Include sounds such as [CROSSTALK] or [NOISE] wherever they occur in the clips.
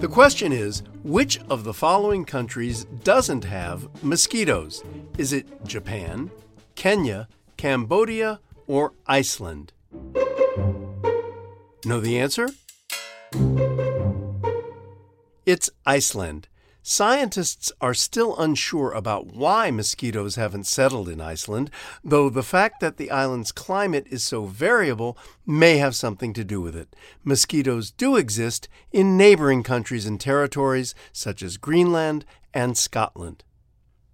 The question is which of the following countries doesn't have mosquitoes? Is it Japan, Kenya, Cambodia, or Iceland? Know the answer? It's Iceland. Scientists are still unsure about why mosquitoes haven't settled in Iceland, though the fact that the island's climate is so variable may have something to do with it. Mosquitoes do exist in neighboring countries and territories such as Greenland and Scotland.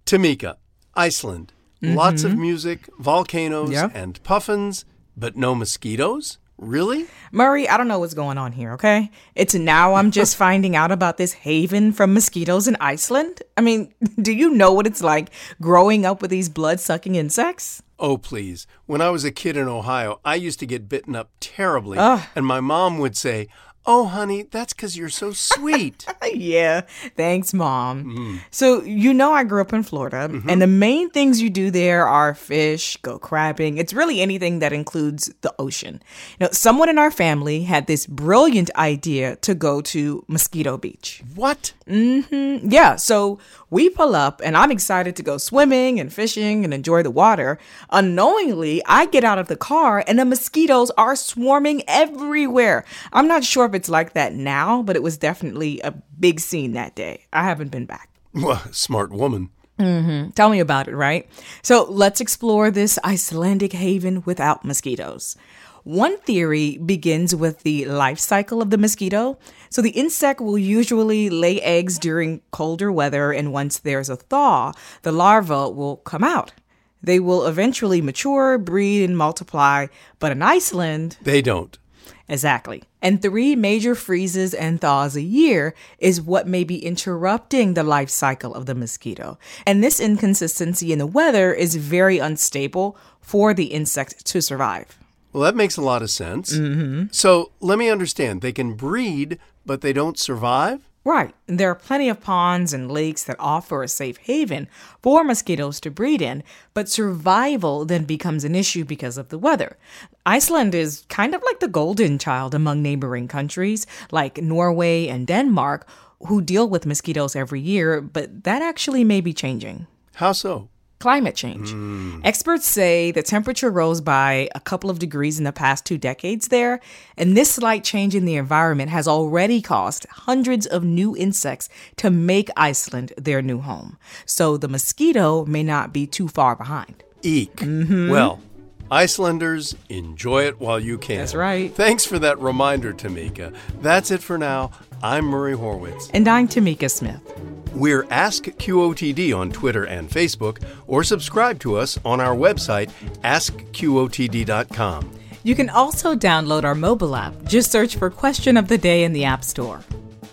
Tamika, Iceland. Lots of mm-hmm. music, volcanoes, Yeah. and puffins, but no mosquitoes? Really? Murray, I don't know what's going on here, okay? It's now I'm just [LAUGHS] finding out about this haven from mosquitoes in Iceland. I mean, [LAUGHS] do you know what it's like growing up with these blood sucking insects? Oh, please. When I was a kid in Ohio, I used to get bitten up terribly. Ugh. And my mom would say, Oh, honey, that's because you're so sweet. [LAUGHS] yeah, thanks, mom. Mm-hmm. So, you know, I grew up in Florida, mm-hmm. and the main things you do there are fish, go crabbing. It's really anything that includes the ocean. You know, someone in our family had this brilliant idea to go to Mosquito Beach. what? Mm-hmm. Yeah, so we pull up and I'm excited to go swimming and fishing and enjoy the water. Unknowingly, I get out of the car and the mosquitoes are swarming everywhere. I'm not sure if it's like that now, but it was definitely a big scene that day. I haven't been back. Well, smart woman. Mm-hmm. Tell me about it, right? So let's explore this Icelandic haven without mosquitoes. One theory begins with the life cycle of the mosquito. So the insect will usually lay eggs during colder weather, and once there's a thaw, the larva will come out. They will eventually mature, breed, and multiply, but in Iceland, They don't. Exactly. And three major freezes and thaws a year is what may be interrupting the life cycle of the mosquito. And this inconsistency in the weather is very unstable for the insect to survive. Well, that makes a lot of sense. Mm-hmm. So let me understand. They can breed, but they don't survive? Right. There are plenty of ponds and lakes that offer a safe haven for mosquitoes to breed in, but survival then becomes an issue because of the weather. Iceland is kind of like the golden child among neighboring countries like Norway and Denmark, who deal with mosquitoes every year, but that actually may be changing How so? Climate change. Mm. Experts say the temperature rose by a couple of degrees in the past two decades there, and this slight change in the environment has already caused hundreds of new insects to make Iceland their new home. So the mosquito may not be too far behind. Eek. Mm-hmm. Well, Icelanders, enjoy it while you can. That's right. Thanks for that reminder, Tamika. That's it for now. I'm Murray Horwitz. And I'm Tamika Smith. We're Ask QOTD on Twitter and Facebook, or subscribe to us on our website, askqotd.com. You can also download our mobile app. Just search for Question of the Day in the App Store.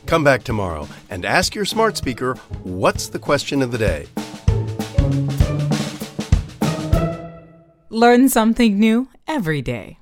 Come back tomorrow and ask your smart speaker what's the question of the day. Learn something new every day.